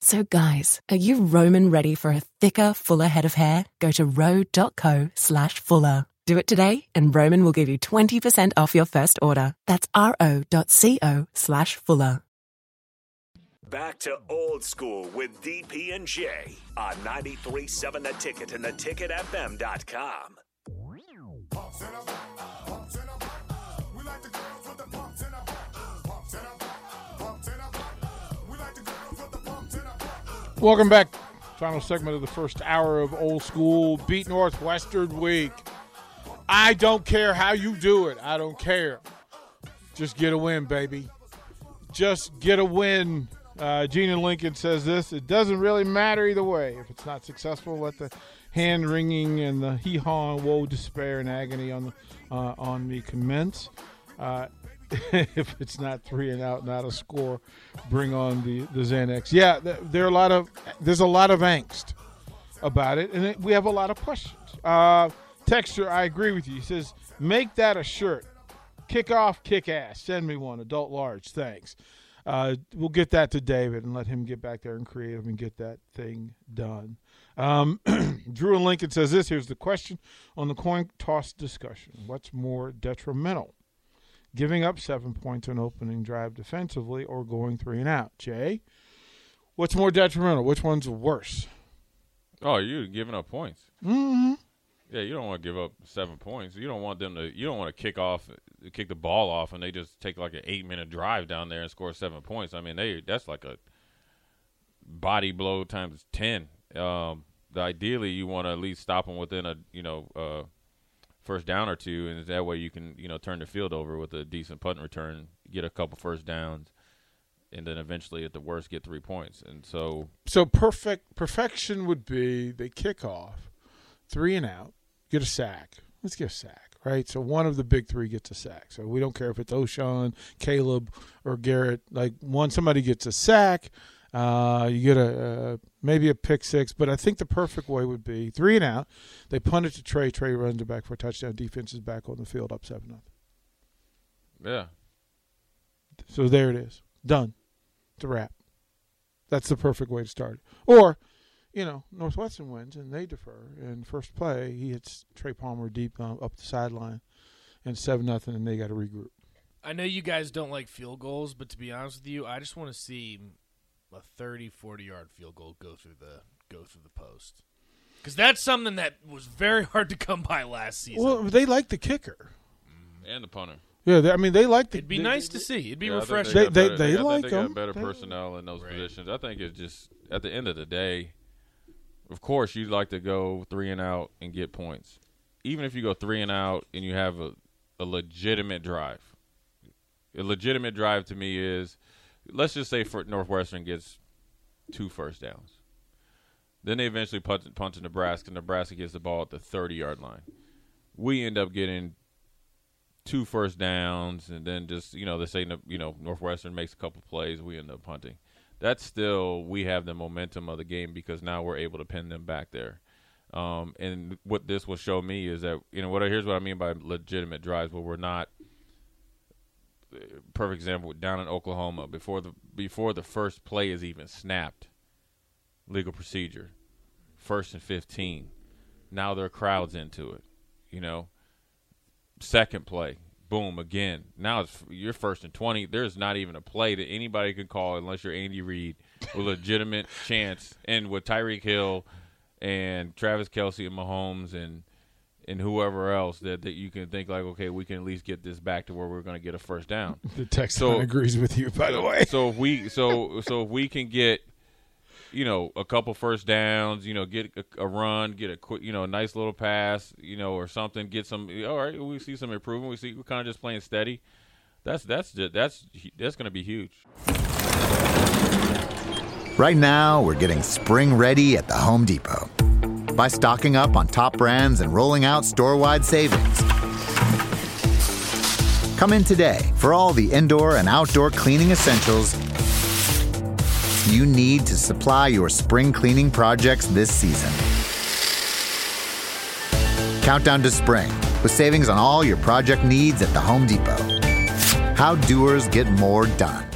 So guys, are you Roman ready for a thicker, fuller head of hair? Go to ro.co slash fuller. Do it today and Roman will give you 20% off your first order. That's ro.co slash fuller. Back to old school with DP and J on 93.7 The Ticket and theticketfm.com. Welcome back. Final segment of the first hour of Old School Beat Northwestern Week. I don't care how you do it. I don't care. Just get a win, baby. Just get a win. Uh, Gina Lincoln says this. It doesn't really matter either way. If it's not successful, let the hand wringing and the hee haw, woe, despair, and agony on the uh, on me commence. Uh, if it's not three and out, not a score, bring on the the Xanax. Yeah, there are a lot of there's a lot of angst about it, and we have a lot of questions. Uh, texture, I agree with you. He says make that a shirt. Kick off, kick ass. Send me one, adult large. Thanks. Uh, we'll get that to David and let him get back there and creative and get that thing done. Um, Drew and Lincoln says this. Here's the question on the coin toss discussion: What's more detrimental? Giving up seven points on opening drive defensively or going three and out. Jay, what's more detrimental? Which one's worse? Oh, you're giving up points. Mm-hmm. Yeah, you don't want to give up seven points. You don't want them to. You don't want to kick off, kick the ball off, and they just take like an eight-minute drive down there and score seven points. I mean, they that's like a body blow times ten. Um, ideally, you want to at least stop them within a you know uh, first down or two, and that way you can you know turn the field over with a decent punt return, get a couple first downs, and then eventually, at the worst, get three points. And so, So perfect perfection would be they kick off, three and out, get a sack. Let's get a sack, right? So one of the big three gets a sack. So we don't care if it's Ochaun, Caleb, or Garrett. Like one, somebody gets a sack. Uh, you get a uh, maybe a pick six, but I think the perfect way would be three and out. They punt it to Trey. Trey runs it back for a touchdown. Defense is back on the field, up seven nothing. yeah, So there it is, done. It's a wrap. That's the perfect way to start. Or, you know, Northwestern wins and they defer. And first play, he hits Trey Palmer deep uh, up the sideline, and seven nothing, and they got to regroup. I know you guys don't like field goals, but to be honest with you, I just want to see a 30, 40 yard field goal go through the go through the post. Because that's something that was very hard to come by last season. Well, they like the kicker. Mm, and the punter. Yeah, they, I mean they like the. It'd be they- nice to see. It'd be Yeah, refreshing. They- got they- better- they I like they got 'em. better They- personnel in those Right. positions. I think it's just at the end of the day. Of course, you'd like to go three and out and get points. Even if you go three and out and you have a, a legitimate drive. A legitimate drive to me is, let's just say for Northwestern gets two first downs. Then they eventually punt to Nebraska. Nebraska gets the ball at the 30 yard line. We end up getting two first downs, and then just you know they say you know Northwestern makes a couple plays, we end up punting. That's still we have the momentum of the game because now we're able to pin them back there. Um, and what this will show me is that you know what here's what I mean by legitimate drives where we're not. Perfect example down in Oklahoma before the before the first play is even snapped. Legal procedure, first and fifteen. Now there are crowds into it. You know, second play, boom, again. Now it's you're first and twenty. There's not even a play that anybody could call unless you're Andy Reid with a legitimate chance. And with Tyreek Hill and Travis Kelce and Mahomes and and whoever else that, that you can think like, okay, we can at least get this back to where we're going to get a first down. The text So- agrees with you, by the way. So if we so so if we can get you know a couple first downs, you know, get a, a run, get a quick, you know, a nice little pass, you know, or something, get some. All right, we see some improvement. We see we're kind of just playing steady. That's that's ju- that's that's going to be huge. Right now, we're getting spring ready at the Home Depot by stocking up on top brands and rolling out store wide savings. Come in today for all the indoor and outdoor cleaning essentials you need to supply your spring cleaning projects this season. Countdown to spring with savings on all your project needs at the Home Depot. How doers get more done.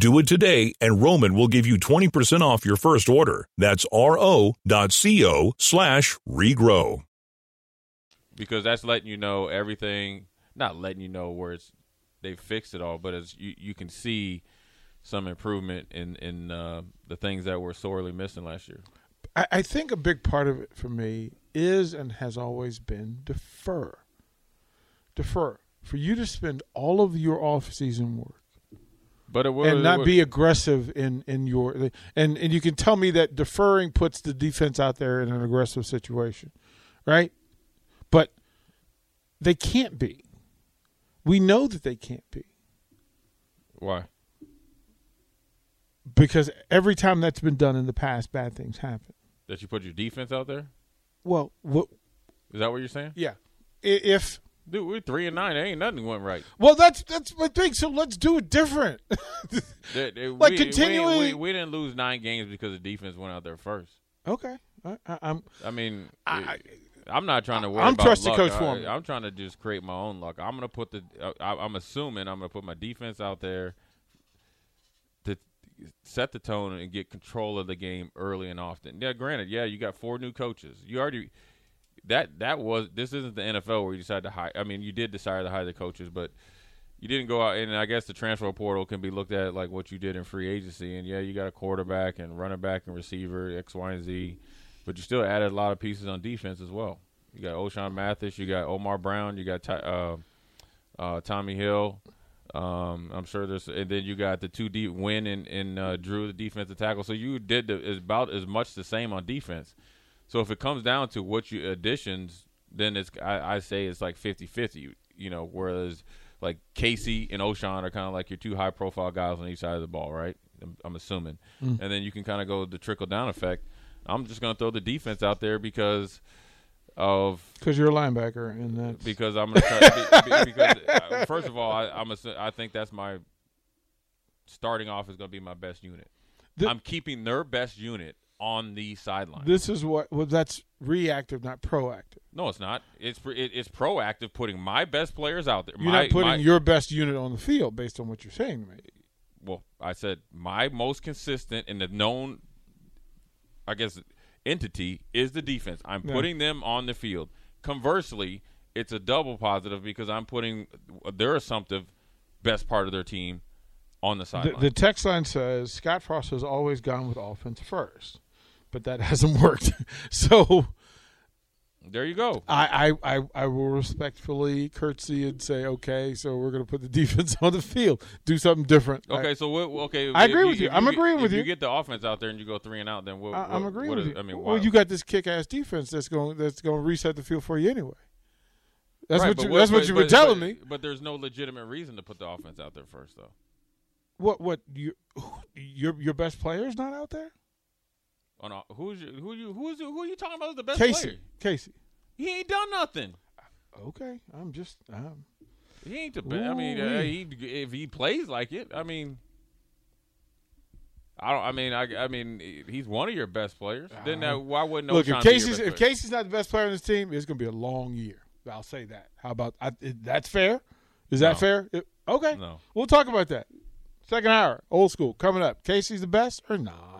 Do it today and Roman will give you 20% off your first order. That's ro.co slash regrow. because that's letting you know everything. Not letting you know where it's they've fixed it all, but as you you can see some improvement in in uh, the things that were sorely missing last year. I, I think a big part of it for me is and has always been defer. Defer. For you to spend all of your off season work But it was and not be aggressive in, in your and, and you can tell me that deferring puts the defense out there in an aggressive situation. Right? But they can't be. We know that they can't be. why. Because every time that's been done in the past, bad things happen. That you put your defense out there? Well, what? Is that what you're saying? Yeah, if Dude, we're three and nine. There ain't nothing went right. well, that's that's my thing. So let's do it different. They- they- Like we, continually- we, we, we didn't lose nine games because the defense went out there first. okay, I, I, I'm. I mean, I, I'm not trying to worry I'm trusting. Coach Foreman. I'm trying to just create my own luck. I'm going to put the. Uh, I, I'm assuming I'm going to put my defense out there to set the tone and get control of the game early and often. Yeah, granted, yeah, you got four new coaches. You already that that was this isn't the NFL where you decide to hire. I mean, you did decide to hire the coaches, but you didn't go out and I guess the transfer portal can be looked at like what you did in free agency. And yeah, you got a quarterback and running back and receiver X, Y, and Z, but you still added a lot of pieces on defense as well. You got Ochaun Mathis, you got Omar Brown, you got uh, uh, Tommi Hill. Um, I'm sure there's, and then you got the two deep win and, and uh, Drew, the defensive tackle. So you did the, about as much the same on defense. So if it comes down to what you additions, then it's I, I say it's like 50-50, You know, whereas like Casey and Ochaun are kind of like your two high profile guys on each side of the ball, right? I'm, I'm assuming, and then you can kind of go the trickle down effect. I'm just going to throw the defense out there because of Because you're a linebacker, and that's because I'm gonna try, be- be- because uh, first of all, I, I'm assu- I think that's my starting off is gonna be my best unit. The- I'm keeping their best unit on the sideline. this is what well, that's reactive, not proactive. no, it's not. It's it, it's proactive, putting my best players out there. You're my, not putting my- your best unit on the field based on what you're saying to me. well, I said my most consistent and the known, I guess, entity is the defense. I'm Yeah. putting them on the field. Conversely, it's a double positive because I'm putting their assumptive best part of their team on the The, sideline. the text line says Scott Frost has always gone with offense first, but that hasn't worked. so there you go. I, I, I, I will respectfully curtsy and say, okay, so we're going to put the defense on the field, do something different. Okay, so what, okay. I if agree with you. if I'm get- agreeing if with you. you. get the offense out there and you go three and out, then what? I, I'm agreeing what with is- you. I mean, well, you got this kick-ass defense that's going that's going to reset the field for you anyway. That's Right, what you, that's what you were telling but- me. But there's no legitimate reason to put the offense out there first, though. What? What? You, your your best player is not out there. Oh, no. Who's your, who you who's who are you talking about as the best Casey. player? Casey. He ain't done nothing. Okay, I'm just. Um, He ain't the best. I mean, uh, he if he plays like it, I mean, I don't. I mean, I, I mean, he's one of your best players. Then that, why wouldn't Uh-huh. look, if Casey's if player? Casey's not the best player on this team, it's going to be a long year. I'll say that. How about I, that's fair? Is that No. fair? It- okay, No. we'll talk about that. Second hour, old school coming up. Casey's the best or nah?